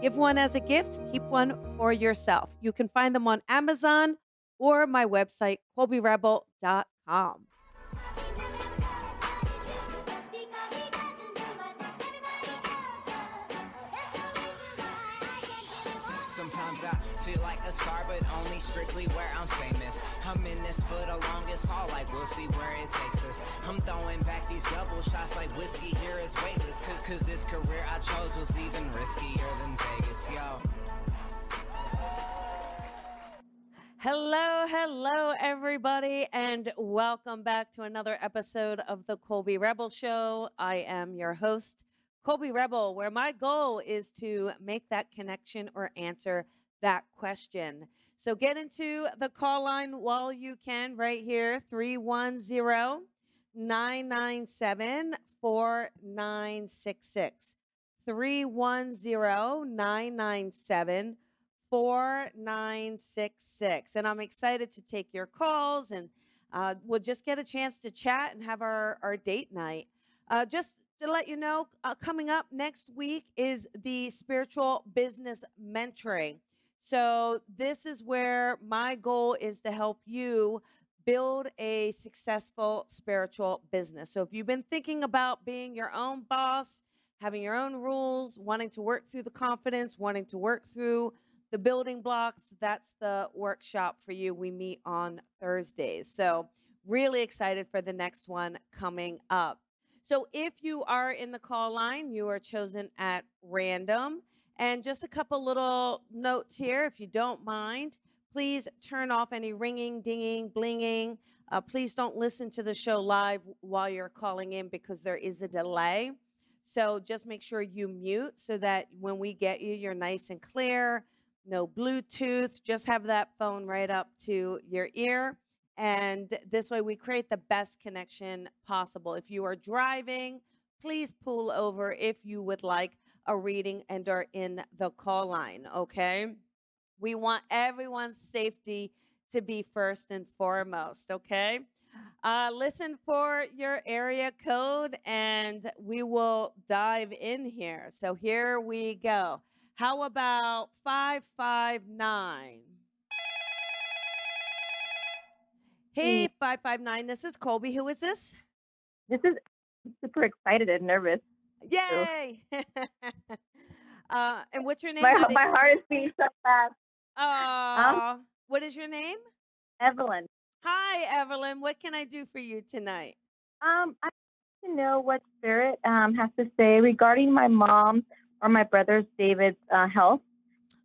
Give one as a gift, keep one for yourself. You can find them on Amazon or my website, colbyrebel.com. Sometimes I feel like a star, but only strictly where I'm famous. I'm in this for the longest haul, like we'll see where it takes us. I'm throwing back these double shots like whiskey here is weightless. Cause, cause this career I chose was even riskier than Vegas, yo. Hello, hello, everybody, and welcome back to another episode of the Colby Rebel Show. I am your host, Colby Rebel, where my goal is to make that connection or answer that question. So get into the call line while you can right here 310 997 4966. 310 997 4966. And I'm excited to take your calls and uh, we'll just get a chance to chat and have our, our date night. Uh, just to let you know, uh, coming up next week is the spiritual business mentoring. So, this is where my goal is to help you build a successful spiritual business. So, if you've been thinking about being your own boss, having your own rules, wanting to work through the confidence, wanting to work through the building blocks, that's the workshop for you. We meet on Thursdays. So, really excited for the next one coming up. So, if you are in the call line, you are chosen at random. And just a couple little notes here, if you don't mind. Please turn off any ringing, dinging, blinging. Uh, please don't listen to the show live while you're calling in because there is a delay. So just make sure you mute so that when we get you, you're nice and clear. No Bluetooth. Just have that phone right up to your ear. And this way we create the best connection possible. If you are driving, please pull over if you would like a reading and are in the call line, okay? We want everyone's safety to be first and foremost, okay? Uh, listen for your area code and we will dive in here. So here we go. How about 559? Hey, 559, this is Colby. Who is this? This is super excited and nervous. Yay! uh, and what's your name, My my heart is beating so fast. Um, Aw, what is your name? Evelyn. Hi, Evelyn. What can I do for you tonight? Um, I want to know what spirit um has to say regarding my mom or my brother's David's uh, health.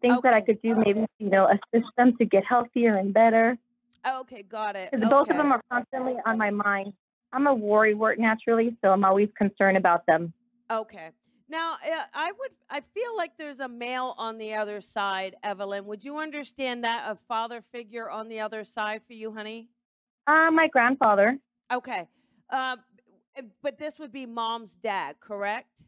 Things that I could do, maybe you know, assist them to get healthier and better. Okay, got it. Because both of them are constantly on my mind. I'm a worry wart naturally, so I'm always concerned about them. Okay. Now, uh, I would, I feel like there's a male on the other side, Evelyn. Would you understand that a father figure on the other side for you, honey? Uh, my grandfather. Okay. Uh, but this would be mom's dad, correct?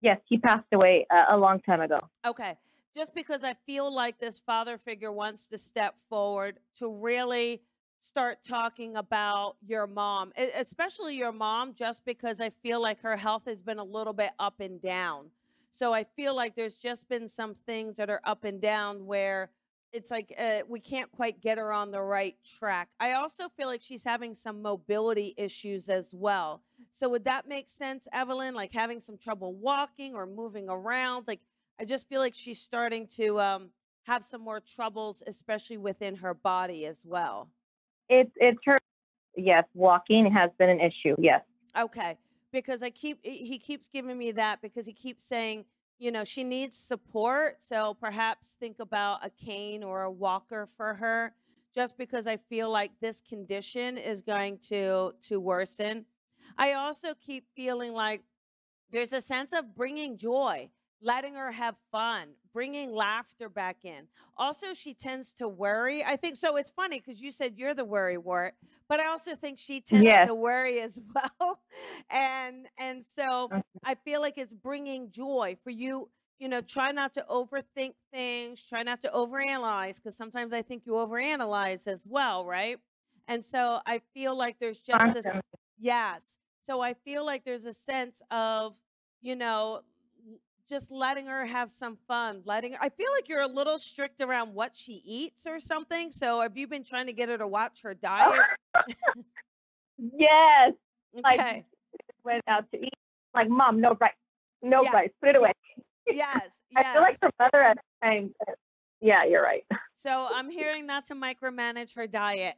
Yes, he passed away a, a long time ago. Okay. Just because I feel like this father figure wants to step forward to really start talking about your mom, especially your mom, just because I feel like her health has been a little bit up and down. So I feel like there's just been some things that are up and down where it's like uh, we can't quite get her on the right track. I also feel like she's having some mobility issues as well. So would that make sense, Evelyn? Like having some trouble walking or moving around? Like I just feel like she's starting to um, have some more troubles, especially within her body as well. It's it's her. Yes, walking has been an issue. Yes. Okay, because I keep he he keeps giving me that because he keeps saying, you know, she needs support. So perhaps think about a cane or a walker for her, just because I feel like this condition is going to to worsen. I also keep feeling like there's a sense of bringing joy letting her have fun, bringing laughter back in. Also, she tends to worry. I think so. It's funny because you said you're the worry wart, but I also think she tends Yes. to worry as well. and and so Mhm. I feel like it's bringing joy for you. You know, try not to overthink things. Try not to overanalyze because sometimes I think you overanalyze as well, right? And so I feel like there's just this. Yes. So I feel like there's a sense of, you know, just letting her have some fun, letting I feel like you're a little strict around what she eats or something. So have you been trying to get her to watch her diet? yes. Like Okay. went out to eat. Like, mom, no rice, no Yeah. rice. Put it away. Yes. I feel like her mother at times. uh, Yeah, you're right. So I'm hearing not to micromanage her diet.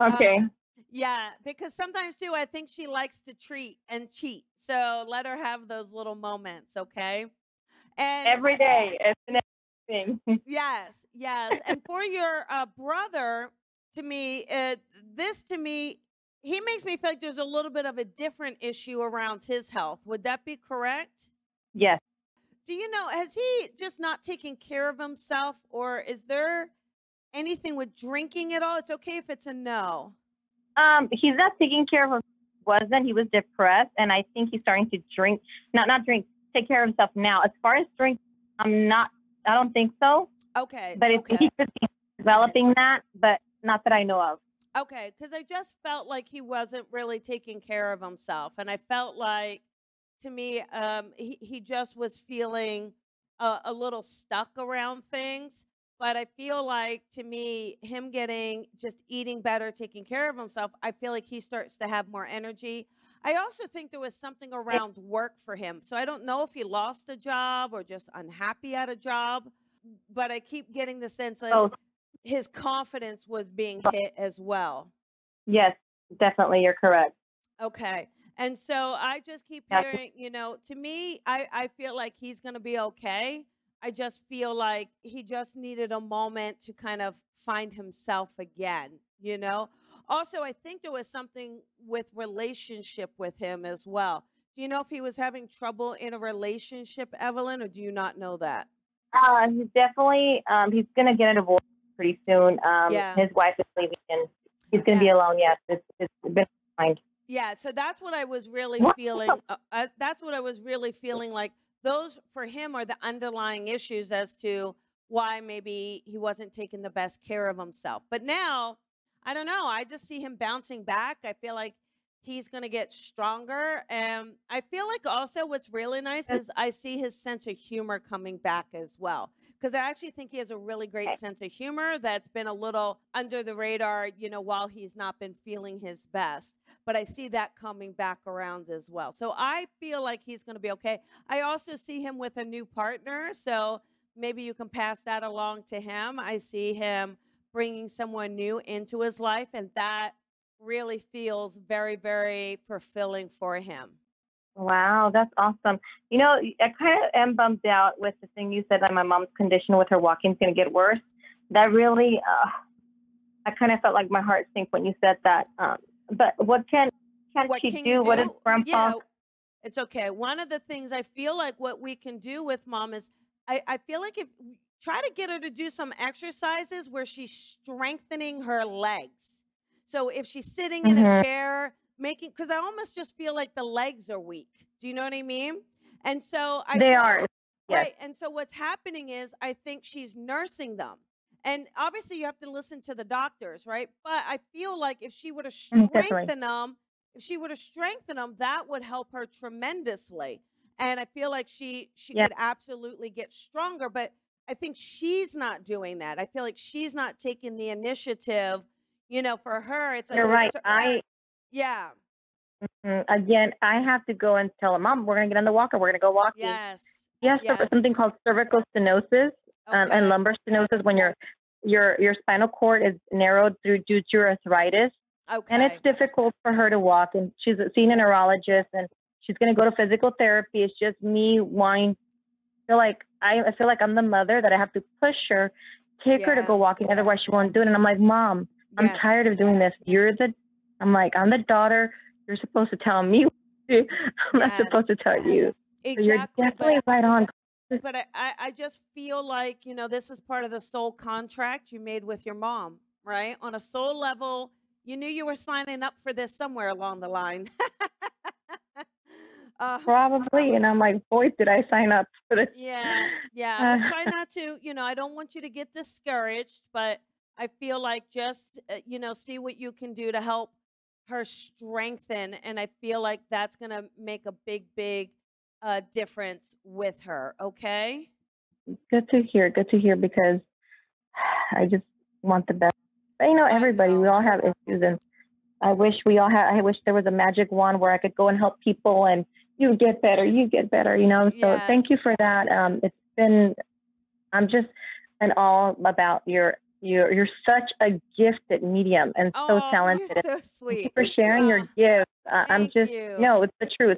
Okay. Um, yeah, because sometimes too, I think she likes to treat and cheat. So let her have those little moments, okay? And Every day, it's an thing. Yes, yes. And for your uh, brother, to me, uh, this to me, he makes me feel like there's a little bit of a different issue around his health. Would that be correct? yes. Do you know, has he just not taken care of himself, or is there anything with drinking at all? It's okay if it's a no. Um, he's not taking care of himself. Wasn't he was depressed, and I think he's starting to drink. Not not drink. Take care of himself now. As far as drink, I'm not. I don't think so. Okay. But it's okay. he's just developing that, but not that I know of. Okay, because I just felt like he wasn't really taking care of himself, and I felt like, to me, um, he he just was feeling a, a little stuck around things. But I feel like, to me, him getting just eating better, taking care of himself, I feel like he starts to have more energy. I also think there was something around work for him. So I don't know if he lost a job or just unhappy at a job, but I keep getting the sense that So his confidence was being hit as well. yes, definitely, you're correct. Okay. And so I just keep hearing, you know, to me, I, I feel like he's going to be okay. I just feel like he just needed a moment to kind of find himself again, you know? Also, I think there was something with relationship with him as well. Do you know if he was having trouble in a relationship, Evelyn, or do you not know that? Uh, he's definitely. Um, he's gonna get a divorce pretty soon. Um, Yeah. his wife is leaving, and he's gonna be alone. Yes, it's it's been fine. Yeah, so that's what I was really feeling. Uh, uh, that's what I was really feeling like. Those for him are the underlying issues as to why maybe he wasn't taking the best care of himself. But now, I don't know. I just see him bouncing back. I feel like he's going to get stronger. And I feel like also what's really nice is I see his sense of humor coming back as well. Because I actually think he has a really great eh. sense of humor that's been a little under the radar, you know, while he's not been feeling his best but I see that coming back around as well. So I feel like he's going to be okay. I also see him with a new partner, so maybe you can pass that along to him. I see him bringing someone new into his life, and that really feels very, very fulfilling for him. Wow, that's awesome. You know, I kind of am bummed out with the thing you said that my mom's condition with her walking is going to get worse. That really, uh, I kind of felt like my heart sank when you said that. Um, but what can can What she can do? you What is do? grandpa? Yeah, it's okay. One of the things I feel like what we can do with mom is I, I feel like if try to get her to do some exercises where she's strengthening her legs. So if she's sitting in a Mhm. chair, making because I almost just feel like the legs are weak. Do you know what I mean? And so I They are. Yes. Right. And so what's happening is I think she's nursing them. And obviously you have to listen to the doctors, right? But I feel like if she would have strengthened them, if she would have strengthened them, that would help her tremendously. And I feel like she she Yeah. could absolutely get stronger, but I think she's not doing that. I feel like she's not taking the initiative. You know, for her, it's like You're right. cer- I yeah, mm, again, I have to go and tell her, Mom, we're going to get on the walker. We're going to go walking. yes, Yes, yes. something called cervical stenosis um, and lumbar stenosis when your your your spinal cord is narrowed through due to your arthritis. okay, and it's difficult for her to walk and she's seen a neurologist and she's going to go to physical therapy. It's just me wanting I feel like I, I feel like i'm the mother that i have to push her take her to go walking otherwise she won't do it. And i'm like mom i'm tired of doing this. You're the i'm like i'm the daughter. You're supposed to tell me what to do. i'm not supposed to tell you. So you're Exactly, but definitely right on. But I, I just feel like, you know, this is part of the soul contract you made with your mom, right? On a soul level, you knew you were signing up for this somewhere along the line. uh, Probably. And I'm like, boy, did I sign up for this. yeah, yeah. Try not to, you know, I don't want you to get discouraged, but I feel like just, uh, you know, see what you can do to help her strengthen. And I feel like that's going to make a big, big uh, difference with her. Okay. good to hear. Good to hear because I just want the best. But, you know, everybody, we all have issues. And I wish we all had, I wish there was a magic wand where I could go and help people and you get better, you get better, you know. So thank you for that. Um, it's been, I'm just in awe about your, your, you're such a gifted medium and so Oh, you're talented. so Thank you sweet. for sharing your Oh, gift. Uh, I'm just, you. no, it's the truth.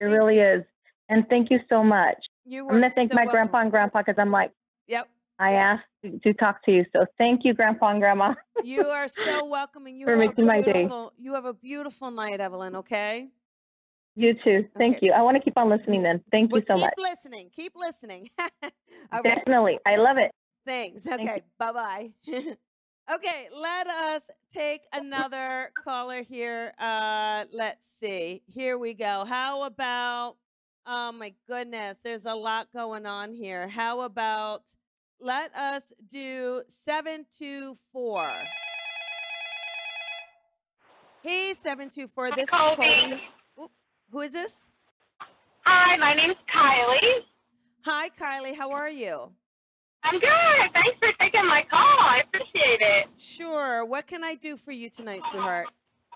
It Thank really you. is. And thank you so much. You I'm going to thank so my welcome. grandpa and grandpa because I'm like, Yep. I asked to, to talk to you. So thank you, grandpa and grandma, You are so welcome and you for have a making my day. beautiful you have a beautiful night, Evelyn, okay? You too. Thank Okay. you. I want to keep on listening then. Thank Well you so keep much. Keep listening. Keep listening. All right. Definitely. I love it. Thanks. Thank Okay. Bye bye. okay, let us take another caller here. Uh let's see. Here we go. How about oh my goodness, there's a lot going on here. How about let us do 724. Hey 724, this is Colby. Who is this? Hi, my name's Kylie. Hi Kylie, how are you? I'm good. Thanks for taking my call. I appreciate it. Sure. What can I do for you tonight, sweetheart?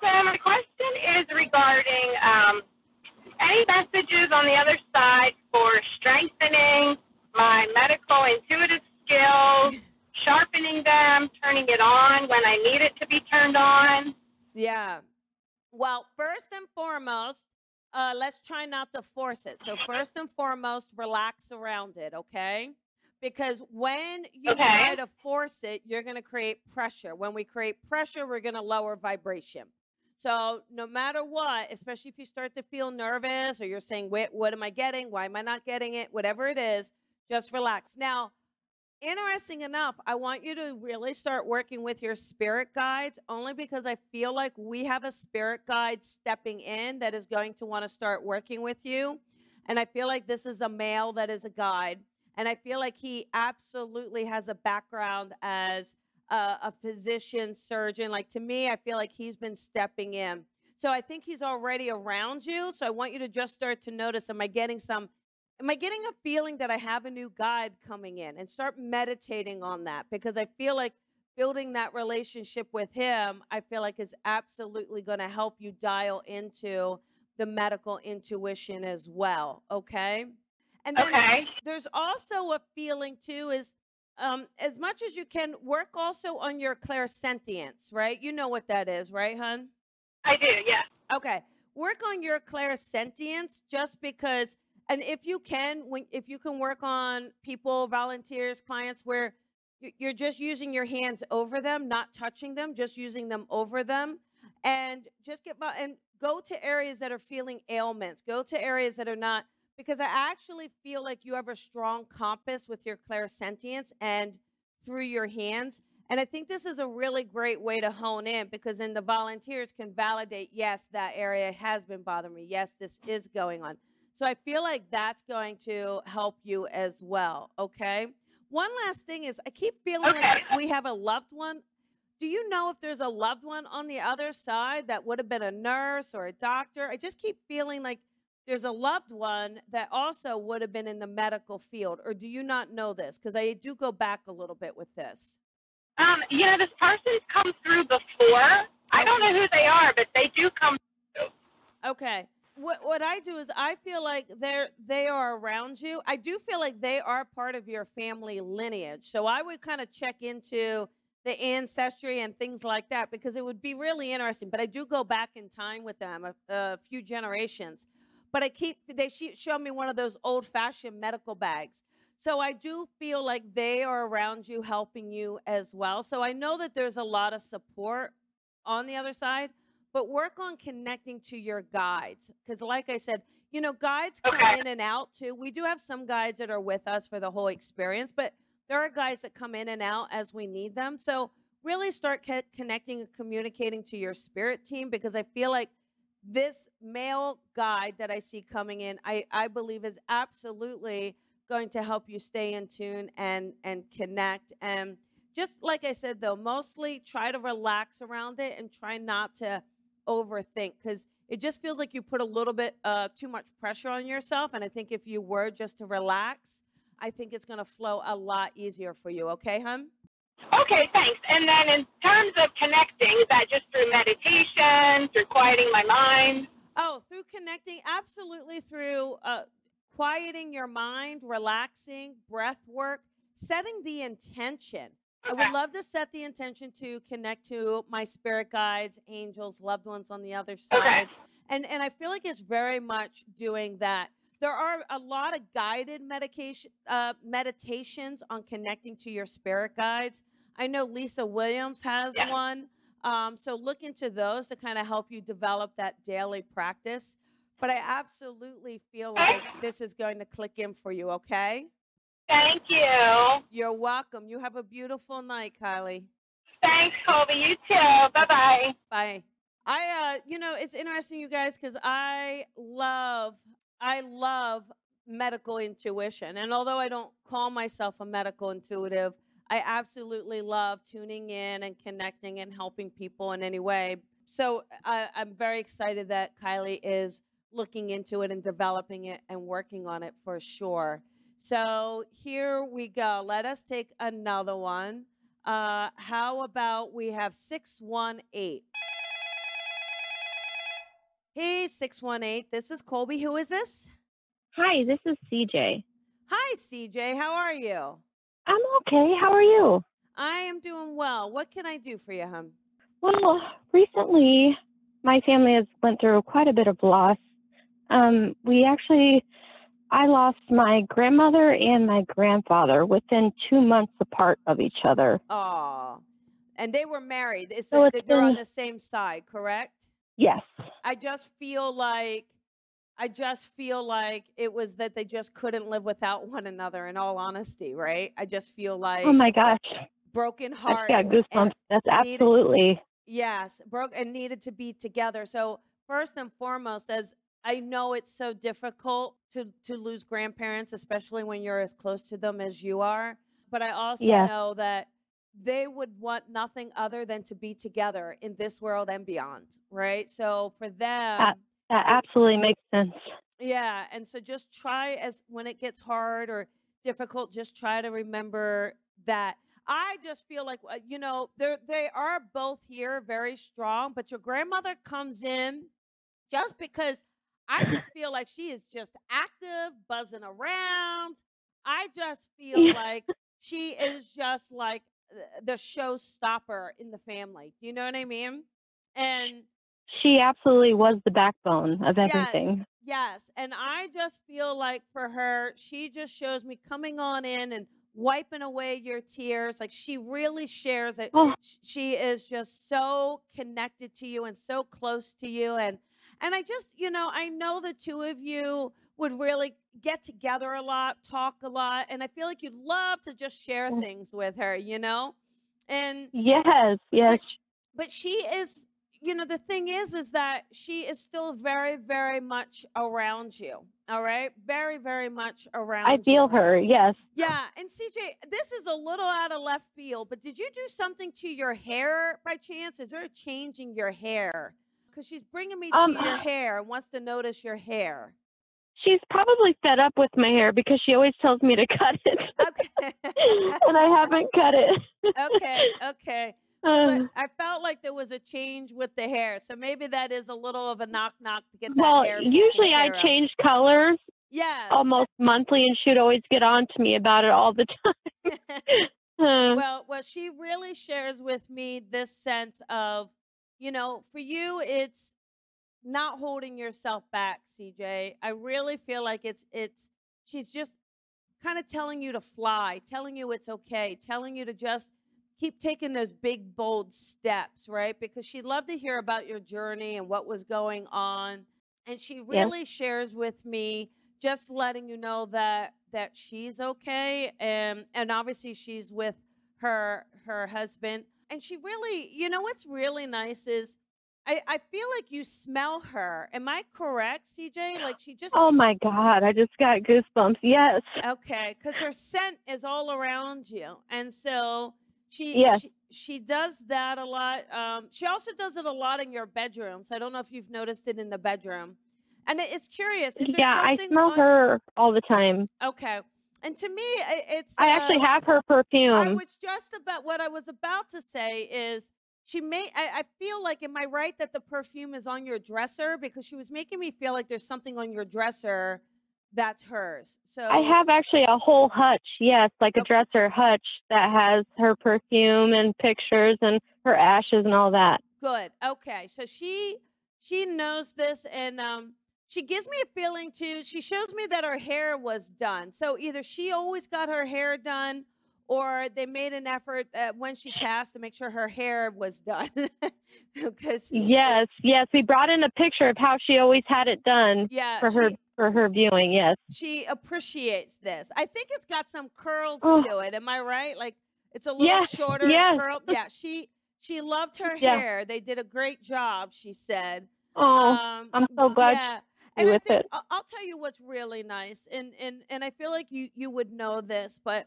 So my question is regarding um, any messages on the other side for strengthening my medical intuitive skills, sharpening them, turning it on when I need it to be turned on. Yeah. Well, first and foremost, uh, let's try not to force it. So, first and foremost, relax around it, okay? Because when you try to force it, you're going to create pressure. When we create pressure, we're going to lower vibration. So, no matter what, especially if you start to feel nervous or you're saying, Wait, what am I getting? Why am I not getting it? Whatever it is, just relax. Now, interesting enough, I want you to really start working with your spirit guides only because I feel like we have a spirit guide stepping in that is going to want to start working with you. And I feel like this is a male that is a guide. And I feel like he absolutely has a background as a, a physician, surgeon. Like to me, I feel like he's been stepping in. So I think he's already around you. So I want you to just start to notice am I getting some am I getting a feeling that I have a new guide coming in and start meditating on that because I feel like building that relationship with him, I feel like is absolutely going to help you dial into the medical intuition as well. Okay. And then Okay. there's also a feeling too is um, as much as you can work also on your clairsentience, right? You know what that is, right, hun? I do, yeah. Okay. Work on your clairsentience just because and if you can when if you can work on people, volunteers, clients where you- you're just using your hands over them, not touching them, just using them over them and just get by and go to areas that are feeling ailments. Go to areas that are not because I actually feel like you have a strong compass with your clairsentience and through your hands. And I think this is a really great way to hone in because then the volunteers can validate, yes, that area has been bothering me. Yes, this is going on. So I feel like that's going to help you as well. Okay. One last thing is I keep feeling Okay. like we have a loved one. Do you know if there's a loved one on the other side that would have been a nurse or a doctor? I just keep feeling like there's a loved one that also would have been in the medical field. Or do you not know this? Because I do go back a little bit with this. Um, you know, this person's come through before. I don't know who they are, but they do come through. Okay. What what I do is I feel like they're they are around you. I do feel like they are part of your family lineage. So I would kind of check into the ancestry and things like that because it would be really interesting. But I do go back in time with them a, a few generations. But I keep they show me one of those old fashioned medical bags. So I do feel like they are around you helping you as well. So I know that there's a lot of support on the other side but work on connecting to your guides because like i said you know, guides come Okay. in and out too. We do have some guides that are with us for the whole experience, but there are guys that come in and out as we need them. So really start co- connecting and communicating to your spirit team because I feel like this male guide that I see coming in, I, I believe is absolutely going to help you stay in tune and and connect and just like I said though, mostly try to relax around it and try not to overthink because it just feels like you put a little bit uh, too much pressure on yourself. And I think if you were just to relax, I think it's going to flow a lot easier for you. Okay, hon? Okay, thanks. And then in terms of connecting, is that just through meditation, through quieting my mind? Oh, through connecting, absolutely through uh, quieting your mind, relaxing, breath work, setting the intention. I would love to set the intention to connect to my spirit guides, angels, loved ones on the other side. Okay. And and I feel like it's very much doing that. There are a lot of guided medication uh, meditations on connecting to your spirit guides. I know Lisa Williams has Yeah. one. Um, so look into those to kind of help you develop that daily practice. But I absolutely feel like this is going to click in for you, okay? Thank you. You're welcome. You have a beautiful night, Kylie. Thanks, Colby. You too. Bye bye. Bye. I uh you know, it's interesting you guys cuz I love I love medical intuition. And although I don't call myself a medical intuitive, I absolutely love tuning in and connecting and helping people in any way. So I, I'm very excited that Kylie is looking into it and developing it and working on it for sure. So here we go. Let us take another one. Uh, how about we have 618? Hey, 618. This is Colby. Who is this? Hi, this is CJ. Hi, CJ. How are you? I'm okay. How are you? I am doing well. What can I do for you, hon? Well, recently my family has went through quite a bit of loss. Um, we actually, I lost my grandmother and my grandfather within two months apart of each other. Oh, and they were married. It So it's that they're on been- the same side, correct? Yes. I just feel like I just feel like it was that they just couldn't live without one another in all honesty, right? I just feel like Oh my gosh. broken heart. and- goosebumps. That's needed- absolutely. Yes, broke and needed to be together. So first and foremost, as I know it's so difficult to to lose grandparents, especially when you're as close to them as you are. But I also Yes. know that they would want nothing other than to be together in this world and beyond, right? So for them, That absolutely makes sense. yeah, and so just try as when it gets hard or difficult, just try to remember that. I just feel like uh, you know they they are both here very strong, but your grandmother comes in just because I just feel like she is just active, buzzing around. I just feel Yeah. like she is just like th- the showstopper in the family. Do you know what I mean? And She absolutely was the backbone of everything. Yes, yes. And I just feel like for her, she just shows me coming on in and wiping away your tears. Like she really shares it. Oh. She is just so connected to you and so close to you. And and I just, you know, I know the two of you would really get together a lot, talk a lot, and I feel like you'd love to just share Mm. things with her, you know? And Yes, yes. but she is you know the thing is is that she is still very very much around you all right very very much around I feel you. her. Yes. yeah and cj this is a little out of left field but did you do something to your hair by chance is there a change in your hair because she's bringing me to Um, your hair and wants to notice your hair She's probably fed up with my hair because she always tells me to cut it. okay and I haven't cut it. okay okay I, I felt like there was a change with the hair so maybe that is a little of a knock knock to get that well, hair usually I care of. change colors Yes. almost monthly, and she'd always get on to me about it all the time. Uh, well, well, she really shares with me this sense of, you know, for you, it's not holding yourself back, CJ. I really feel like it's it's she's just kind of telling you to fly, telling you it's okay, telling you to just keep taking those big bold steps, right? Because she'd love to hear about your journey and what was going on. and she really shares with me just letting you know that that she's okay and and obviously she's with her her husband and she really you know what's really nice is I, I feel like you smell her. Am I correct, CJ? Like she just Oh my God, I just got goosebumps. Yes. Okay, because her scent is all around you, and so she Yes. she she does that a lot. Um, she also does it a lot in your bedrooms. I don't know if you've noticed it in the bedroom, and it's curious. Yeah, I smell on? her all the time. Okay, and to me, it's. I actually uh, have her perfume. I was just about what I was about to say is she may. I, I feel like, am I right that the perfume is on your dresser because she was making me feel like there's something on your dresser that's hers. So I have actually a whole hutch, yes, like a dresser hutch that has her perfume and pictures and her ashes and all that. Good. Okay. So she she knows this and um she gives me a feeling too. She shows me that her hair was done. So either she always got her hair done or they made an effort uh, when she passed to make sure her hair was done. Because Yes, yes, we brought in a picture of how she always had it done yeah, for her she for her viewing. Yes. she appreciates this. I think it's got some curls Oh. to it. Am I right? Like it's a little Yes, shorter yes. curl. Yeah, she she loved her Yeah. hair. They did a great job, she said. Oh, um, I'm so glad yeah. And I think it. I'll, I'll tell you what's really nice, and and and I feel like you you would know this, but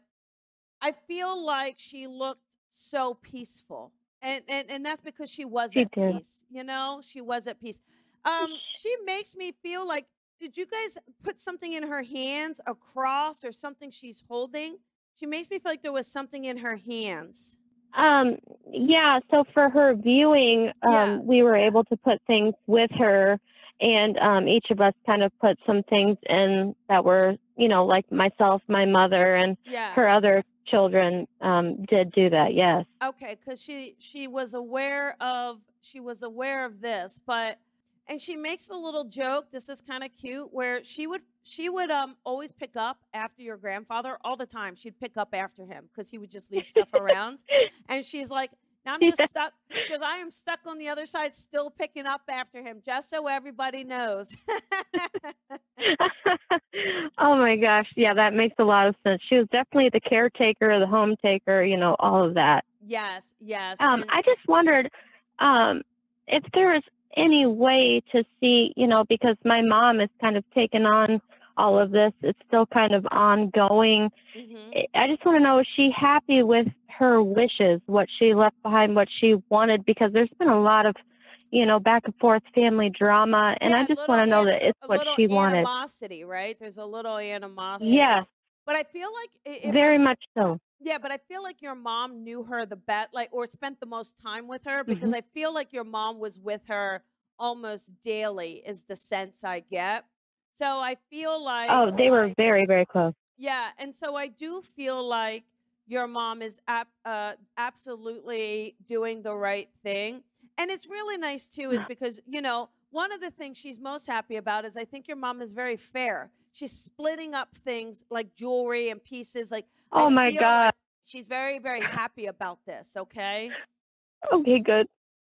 I feel like she looked so peaceful, and and and that's because she was She at did. peace. You know, she was at peace. Um, she makes me feel like. Did you guys put something in her hands, a cross or something she's holding? She makes me feel like there was something in her hands. Um, yeah, so for her viewing, um, Yeah. we were able to put things with her, and um, each of us kind of put some things in that were, you know, like myself, my mother, and Yeah. her other children um, did do that. Yes. okay because she she was aware of she was aware of this but and she makes a little joke this is kind of cute where she would she would um always pick up after your grandfather all the time she'd pick up after him because he would just leave stuff around and she's like now i'm just stuck because i am stuck on the other side still picking up after him just so everybody knows oh my gosh, yeah, that makes a lot of sense. She was definitely the caretaker, the home taker, you know, all of that. yes yes Um, and- I just wondered um, if there is any way to see, you know, because my mom has kind of taken on all of this. It's still kind of ongoing. Mhm. I- just want to know is she happy with her wishes, what she left behind, what she wanted? Because there's been a lot of, you know, back and forth family drama, and Yeah, I just want to know an- that it's what she wanted. animosity right there's a little animosity Yes, but i feel like it, it very much so. Yeah, but I feel like your mom knew her the best, like, or spent the most time with her because Mhm. I feel like your mom was with her almost daily, is the sense I get. So I feel like, Oh, they were very, very close. yeah, and so I do feel like your mom is ap- uh, absolutely doing the right thing. And it's really nice too, is because, you know, one of the things she's most happy about is I think your mom is very fair. She's splitting up things like jewelry and pieces. Like, Oh my God. she's very, very happy about this, okay? Okay, good.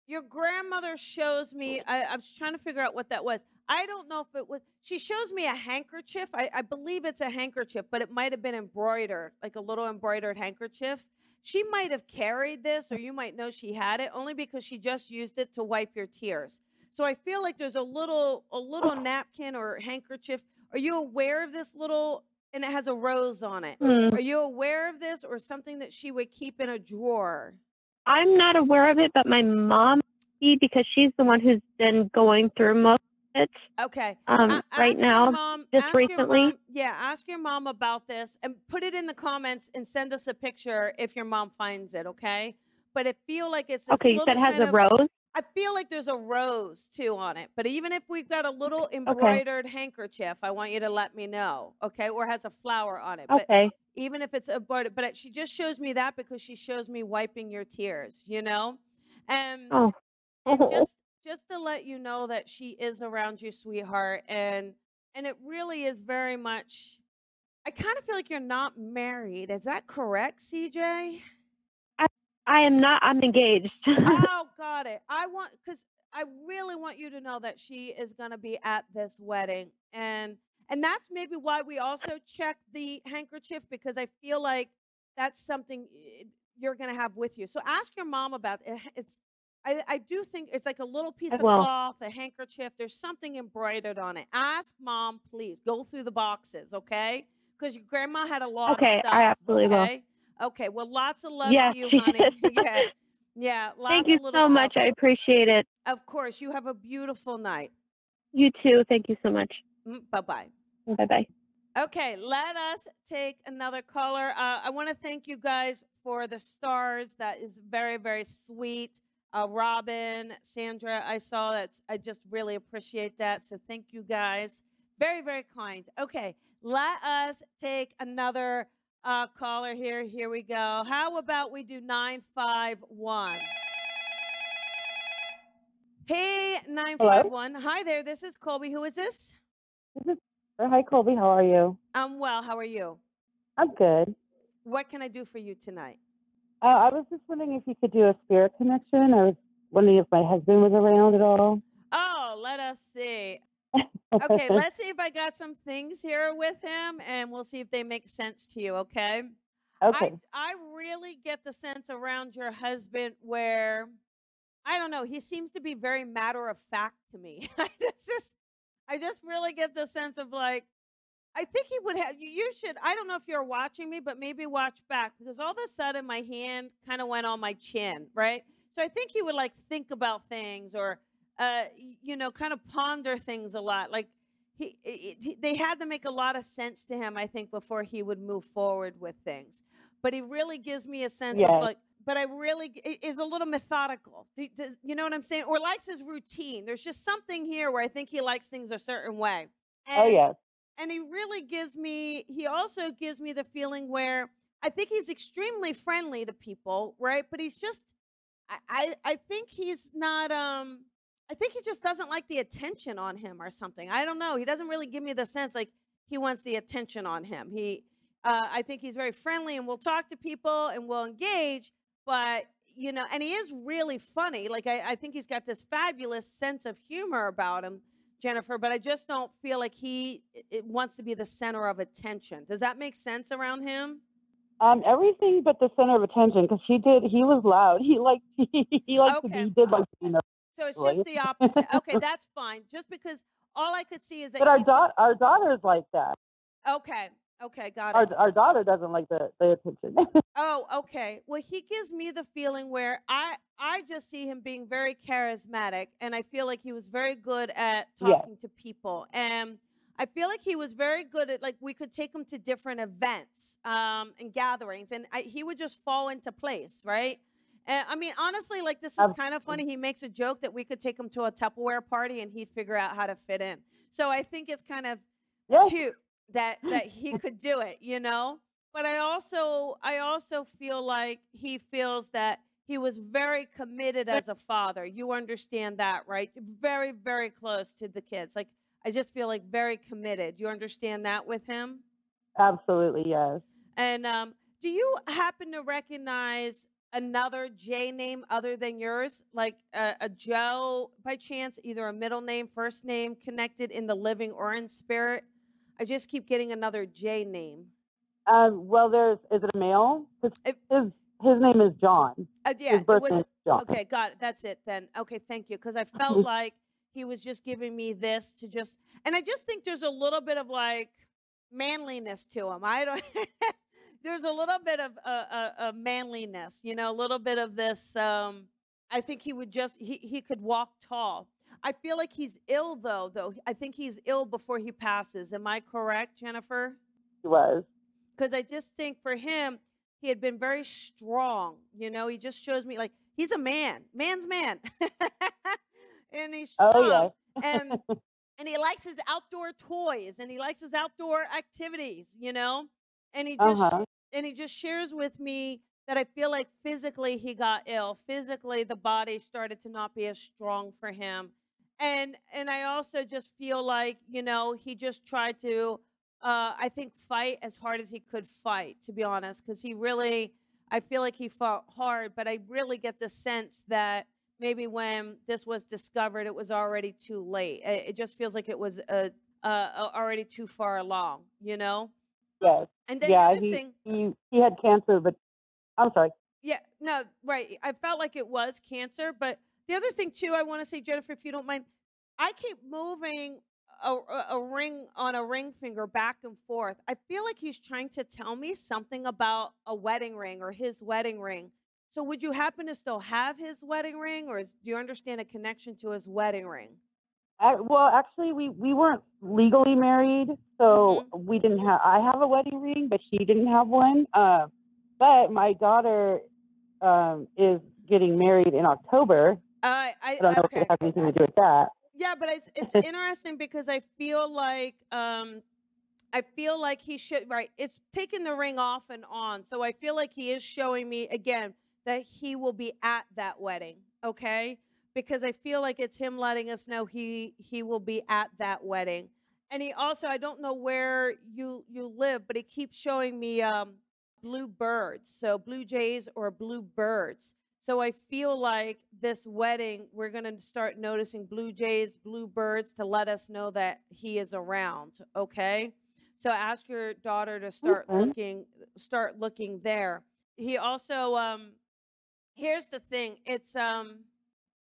Your grandmother shows me, I, I was trying to figure out what that was. I don't know if it was, she shows me a handkerchief. I, I believe it's a handkerchief, but it might have been embroidered, like a little embroidered handkerchief. She might have carried this, or you might know she had it only because she just used it to wipe your tears. So I feel like there's a little, a little oh. napkin or handkerchief. Are you aware of this little, and it has a rose on it? Hmm. Are you aware of this or something that she would keep in a drawer? I'm not aware of it, but my mom, because she's the one who's been going through most of it Okay. um, A- right now. mom, just recently. mom- yeah, ask your mom about this and put it in the comments and send us a picture if your mom finds it, okay? But I feel like it's Okay, you said it has a of, rose. I feel like there's a rose too on it. But even if we've got a little embroidered handkerchief, I want you to let me know, okay? Or has a flower on it. But even if it's embroidered, but it- she just shows me that because she shows me wiping your tears, you know? And Oh. and just just to let you know that she is around you sweetheart and and it really is very much i kind of feel like you're not married is that correct cj I am not. I'm engaged. oh got it i want because I really want you to know that she is going to be at this wedding and and that's maybe why we also check the handkerchief because I feel like that's something eh, you're going to have with you. So ask your mom about it. It's I, I do think it's like a little piece of cloth, a handkerchief. There's something embroidered on it. Ask mom, please. Go through the boxes, okay? Because your grandma had a lot Okay, of stuff. I absolutely will. Okay? Well, lots of love Yes, to you, honey. yeah. Yeah. Lots Thank you of little so stuff. much. I appreciate it. Of course. You have a beautiful night. You too. Thank you so much. Bye bye. Bye bye. Okay, let us take another caller. Uh, I want to thank you guys for the stars. That is very, very sweet. Uh, Robin, Sandra, I saw that. I just really appreciate that. So thank you guys. Very, very kind. Okay, let us take another uh, caller here. Here we go. How about we do 951? Hey, 951. Hi there. This is Colby. Who is this? This is Hi, Colby. How are you? I'm well. How are you? I'm good. What can I do for you tonight? Uh, I was just wondering if you could do a spirit connection. I was wondering if my husband was around at all. Oh, let us see. Okay, let's see if I got some things here with him and we'll see if they make sense to you, okay? okay. I I really get the sense around your husband where I don't know, he seems to be very matter of fact to me. I just I just really get the sense of like I think he would have you, you should I don't know if you're watching me, but maybe watch back because all of a sudden my hand kind of went on my chin, right? So I think he would like think about things or uh you know, kind of ponder things a lot. Like he, it, he they had to make a lot of sense to him, I think, before he would move forward with things. But he really gives me a sense of like, but I really is a little methodical. Do, does, you know what I'm saying? Or likes his routine. There's just something here where I think he likes things a certain way. oh, And- yes. and he really gives me he also gives me the feeling where i think he's extremely friendly to people right but he's just i i, I think he's not um i think he just doesn't like the attention on him or something i don't know he doesn't really give me the sense like he wants the attention on him he uh, i think he's very friendly and will talk to people and will engage but you know and he is really funny like i, I think he's got this fabulous sense of humor about him Jennifer, but I just don't feel like he wants to be the center of attention. Does that make sense around him? Um, everything but the center of attention because he did. He was loud. He liked. He, liked to be. Okay. He did like to be. So it's just the opposite. Okay, that's fine. Just because all I could see is that. But our daughter, our daughter's like that. okay, okay, got Our it. our daughter doesn't like the the attention. Oh, okay. Well, he gives me the feeling where I I just see him being very charismatic, and I feel like he was very good at Yes. talking to people, and I feel like he was very good at like we could take him to different events um, and gatherings, and I, he would just fall into place, right? And I mean, honestly, like this is kind of funny. He makes a joke that we could take him to a Tupperware party, and he'd figure out how to fit in. So I think it's kind of yes. cute that that he could do it, you know. But I also I also feel like he feels that he was very committed as a father. You understand that, right? Very very close to the kids. Like I just feel like very committed. You understand that with him? Absolutely. Yes. And um, do you happen to recognize another J name other than yours, like a, a Joe by chance, either a middle name, first name connected in the living or in spirit? I just keep getting another J name. Um, well, there's. Is it a male? His If- his, his name is John. Uh, yeah, his birth was name is John. okay. Got it. That's it then. Okay, thank you. Because I felt like he was just giving me this to just, and I just think there's a little bit of like manliness to him. I don't. there's a little bit of a, uh, uh, manliness, you know, a little bit of this. Um, I think he would just he he could walk tall. I feel like he's ill though. Though I think he's ill before he passes. Am I correct, Jennifer? He was. because I just think for him, he had been very strong. You know, he just shows me like he's a man, man's man, and he's strong. Oh yes. and and he likes his outdoor toys and he likes his outdoor activities. You know, and he just Uh-huh. and he just shares with me that I feel like physically he got ill. Physically, the body started to not be as strong for him. And and I also just feel like, you know, he just tried to uh I think fight as hard as he could fight, to be honest, because he really I feel like he fought hard, but I really get the sense that maybe when this was discovered, it was already too late. It, it just feels like it was uh, uh, uh, already too far along, you know? Yes. And then Yeah, the he thing, he he had cancer, but I'm sorry. yeah, no, right. I felt like it was cancer, but the other thing too, I want to say, Jennifer, if you don't mind, I keep moving a, a, a ring on a ring finger back and forth. I feel like he's trying to tell me something about a wedding ring or his wedding ring. So, would you happen to still have his wedding ring, or is, do you understand a connection to his wedding ring? I, well, actually, we we weren't legally married, so we didn't have. I have a wedding ring, but she didn't have one. Uh, but my daughter um, is getting married in October. Uh, I I don't know if it has anything to do with that. Yeah, but it's it's interesting because I feel like um I feel like he should right. It's taking the ring off and on. So I feel like he is showing me again that he will be at that wedding, okay? Because I feel like it's him letting us know he he will be at that wedding. And he also I don't know where you you live, but he keeps showing me um blue birds. So blue jays or blue birds. So I feel like this wedding, we're going to start noticing blue jays, blue birds to let us know that he is around, okay? So ask your daughter to start Okay. looking start looking there. He also um here's the thing, it's um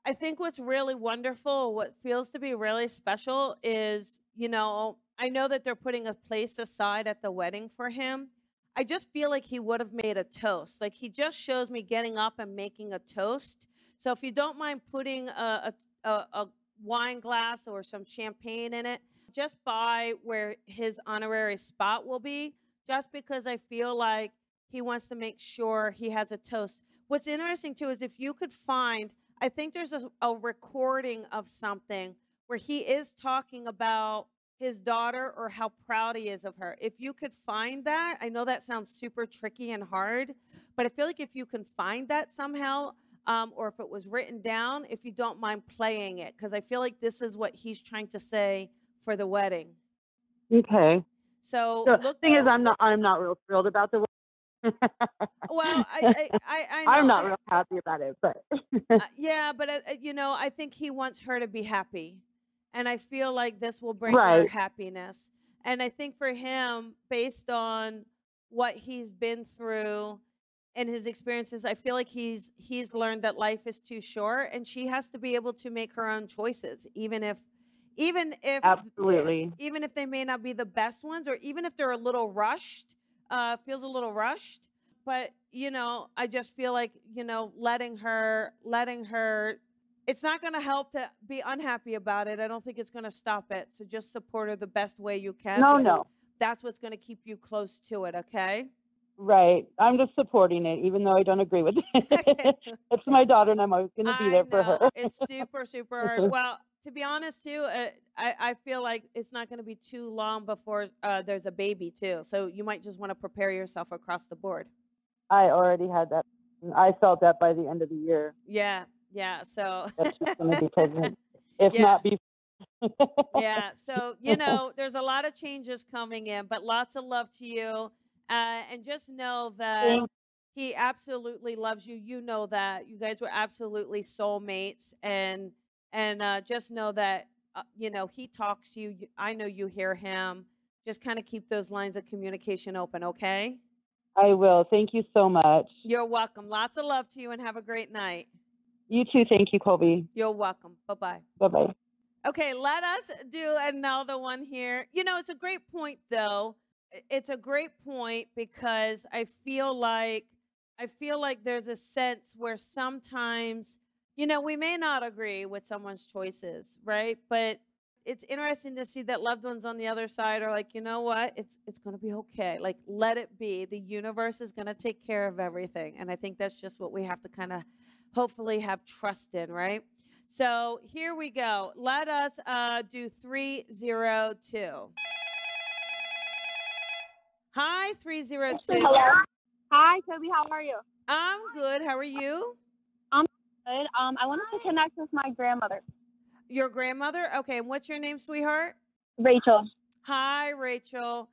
I think what's really wonderful, what feels to be really special is, you know, I know that they're putting a place aside at the wedding for him. I just feel like he would have made a toast. Like he just shows me getting up and making a toast. So if you don't mind putting a, a, a, wine glass or some champagne in it, just by where his honorary spot will be, just because I feel like he wants to make sure he has a toast. What's interesting too is if you could find, I think there's a, a recording of something where he is talking about his daughter or how proud he is of her. If you could find that, I know that sounds super tricky and hard, but I feel like if you can find that somehow, um, or if it was written down, if you don't mind playing it, because I feel like this is what he's trying to say for the wedding. Okay. So So the thing is, I'm not I'm not real thrilled about the. Well, I, I, I, I know. I'm not real happy about it, but Uh, yeah, but uh, uh, you know, I think he wants her to be happy, and I feel like this will bring her Right. happiness. And I think for him, based on what he's been through and his experiences, I feel like he's he's learned that life is too short, and she has to be able to make her own choices, even if, even if absolutely. even if they may not be the best ones or even if they're a little rushed uh feels a little rushed but you know i just feel like you know letting her letting her it's not going to help to be unhappy about it i don't think it's going to stop it so just support her the best way you can No, no. that's what's going to keep you close to it okay Right. I'm just supporting it, even though I don't agree with it. it's my daughter, and I'm always going to be there for her. it's super, super hard. Well, to be honest, too, uh, I, I feel like it's not going to be too long before uh, there's a baby, too. So you might just want to prepare yourself across the board. I already had that. I felt that by the end of the year Yeah, yeah. So, that she's going to be pregnant. If Yeah. not before. yeah. So, you know, there's a lot of changes coming in, but lots of love to you. Uh, and just know that he absolutely loves you. You know that. You guys were absolutely soulmates. And, and uh, just know that, uh, you know, he talks you. you- I know you hear him. Just kind of keep those lines of communication open, okay? I will. Thank you so much. You're welcome. Lots of love to you and have a great night. You too. Thank you, Colby. You're welcome. Bye bye. Bye bye. Okay, let us do another one here. You know, it's a great point though. It's a great point because I feel like I feel like there's a sense where sometimes, you know, we may not agree with someone's choices, right? But it's interesting to see that loved ones on the other side are like, you know what? It's it's going to be okay. Like let it be. The universe is going to take care of everything. And I think that's just what we have to kind of hopefully have trust in, right? So here we go. Let us uh, do 302. Hi, 302. Hello. Hi, Colby. How are you? I'm good. How are you? Good. Um, I wanted to connect with my grandmother, Your grandmother? Okay, and what's your name, sweetheart? Rachel. Hi, Rachel.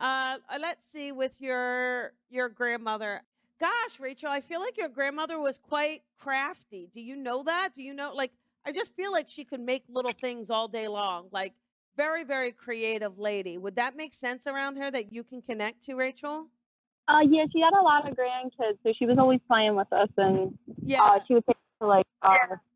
Uh, uh, let's see with your your grandmother. gosh, Rachel, I feel like your grandmother was quite crafty. Do you know that? Do you know like I just feel like she could make little things all day long. Like very, very creative lady. Would that make sense around her that you can connect to, Rachel? Uh, yeah, she had a lot of grandkids, so she was always playing with us, and Yeah. uh, she would take us to like uh,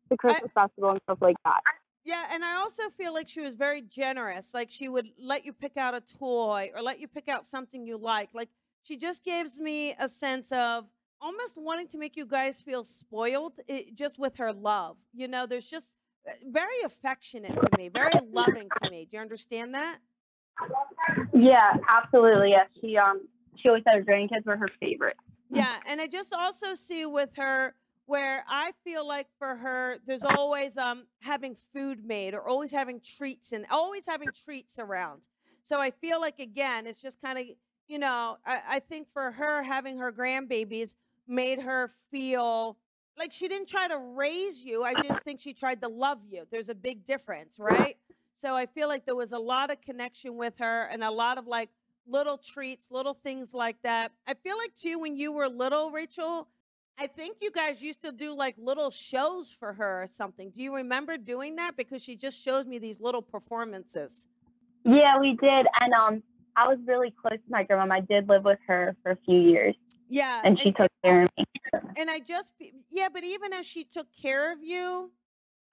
the Christmas festival and stuff like that. Yeah, and I also feel like she was very generous. Like she would let you pick out a toy or let you pick out something you like. Like she just gives me a sense of almost wanting to make you guys feel spoiled i just with her love. You know, there's just uh, very affectionate to me, very loving to me. Do you understand that? Yeah, absolutely. Yeah, she um she always said her grandkids were her favorite. Yeah, and I just also see with her where I feel like for her, there's always um having food made or always having treats and always having treats around. So I feel like again, it's just kind of you know, I, I think for her having her grandbabies made her feel like she didn't try to raise you. I just think she tried to love you. There's a big difference, right? So I feel like there was a lot of connection with her and a lot of like little treats, little things like that. I feel like too when you were little, Rachel, I think you guys used to do like little shows for her or something. Do you remember doing that? Because she just shows me these little performances. Yeah, we did, and um I was really close to my grandma. I did live with her for a few years, Yeah. and she and, took care of me. and I just, yeah, but even as she took care of you,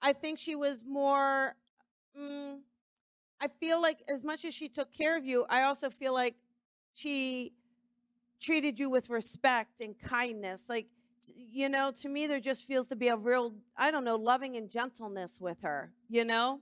I think she was more, mm, I feel like as much as she took care of you, I also feel like she treated you with respect and kindness. Like, you know, to me, there just feels to be a real, I don't know, loving and gentleness with her, you know?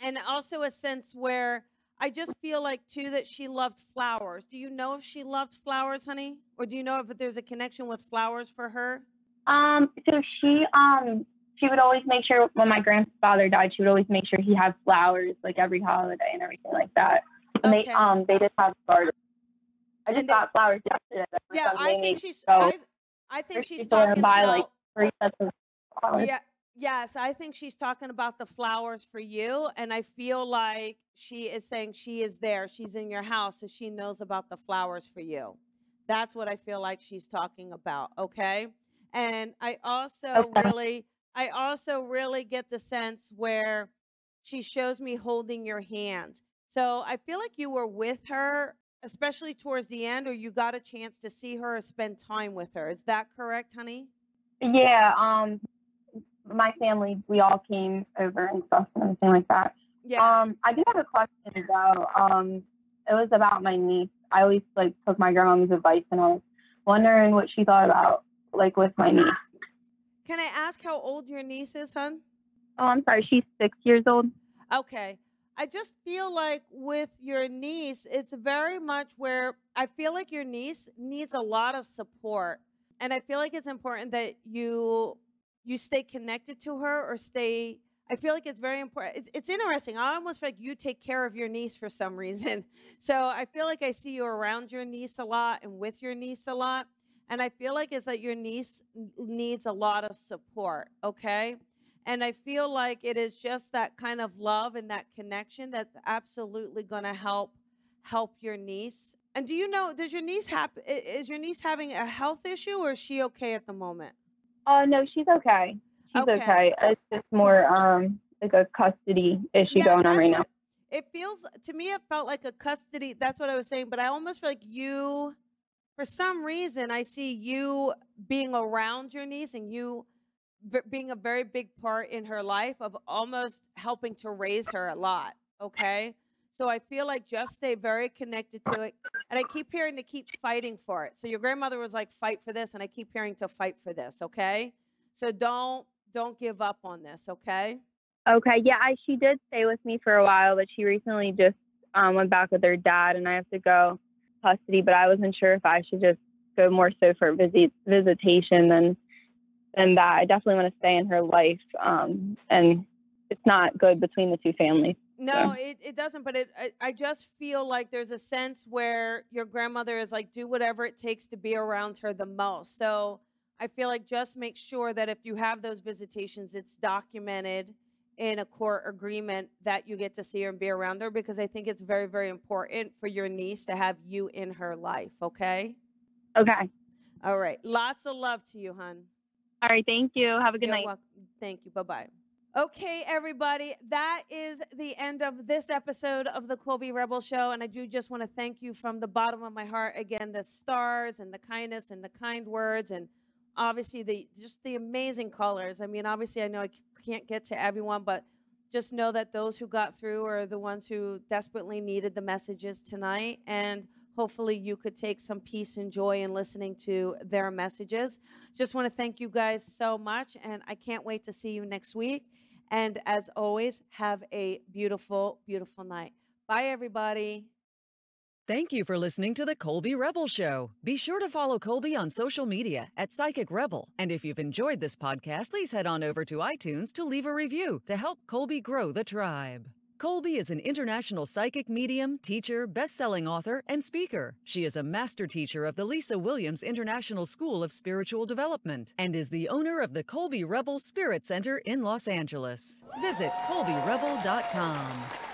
And also a sense where I just feel like, too, that she loved flowers. Do you know if she loved flowers, honey? Or do you know if there's a connection with flowers for her? Um, so she um she would always make sure when my grandfather died, she would always make sure he had flowers like every holiday and everything like that. And Okay. they um they just have gardens. I just And they- got flowers yesterday. Yeah, I think she's, so I, I think she's talking buy, about. like, three sets of flowers. Yeah, yes, I think she's talking about the flowers for you. And I feel like she is saying she is there. She's in your house, so she knows about the flowers for you. That's what I feel like she's talking about. Okay. And I also Okay. really, I also really get the sense where she shows me holding your hand. So I feel like you were with her, especially towards the end, or you got a chance to see her or spend time with her. Is that correct, honey? Yeah, um my family, we all came over and stuff and everything like that. Yeah. Um, I do have a question though. Um, it was about my niece. I always like took my grandma's advice, and I was wondering what she thought about like with my niece. Can I ask how old your niece is, hun? Oh, I'm sorry. She's six years old. Okay. I just feel like with your niece, it's very much where I feel like your niece needs a lot of support. And I feel like it's important that you you stay connected to her or stay I feel like it's very important. It's, it's interesting. I almost feel like you take care of your niece for some reason. So I feel like I see you around your niece a lot and with your niece a lot. And I feel like it's that your niece needs a lot of support. Okay. And I feel like it is just that kind of love and that connection that's absolutely going to help help your niece. And do you know does your niece have is your niece having a health issue or is she okay at the moment? Oh no, she's okay. She's Okay. okay. It's just more um like a custody issue Yeah, going on right what- now. It feels to me it felt like a custody. That's what I was saying, but I almost feel like you for some reason I see you being around your niece and you being a very big part in her life of almost helping to raise her a lot, okay? So I feel like just stay very connected to it. And I keep hearing to keep fighting for it. So your grandmother was like fight for this and I keep hearing to fight for this, okay? So don't don't give up on this, okay? Okay, yeah, I, she did stay with me for a while, but she recently just um, went back with her dad, and I have to go custody. But I wasn't sure if I should just go more so for visit visitation than than that. I definitely want to stay in her life, um, and it's not good between the two families. No, it, it doesn't. But it I, I just feel like there's a sense where your grandmother is like, do whatever it takes to be around her the most. So I feel like just make sure that if you have those visitations, it's documented in a court agreement that you get to see her and be around her because I think it's very, very important for your niece to have you in her life. Okay. Okay. All right. Lots of love to you, hun. All right. Thank you. Have a good You're night. welcome. Thank you. Bye bye. Okay, everybody, that is the end of this episode of the Colby Rebel Show. And I do just want to thank you from the bottom of my heart again, the stars and the kindness and the kind words, and obviously the just the amazing colors. I mean, obviously, I know I can't get to everyone, but just know that those who got through are the ones who desperately needed the messages tonight. And hopefully, you could take some peace and joy in listening to their messages. Just want to thank you guys so much. And I can't wait to see you next week. And as always, have a beautiful, beautiful night. Bye, everybody. Thank you for listening to the Colby Rebel Show. Be sure to follow Colby on social media at Psychic Rebel. And if you've enjoyed this podcast, please head on over to iTunes to leave a review to help Colby grow the tribe. Colby is an international psychic medium, teacher, best-selling author, and speaker. She is a master teacher of the Lisa Williams International School of Spiritual Development and is the owner of the Colby Rebel Spirit Center in Los Angeles. Visit colbyrebel.com.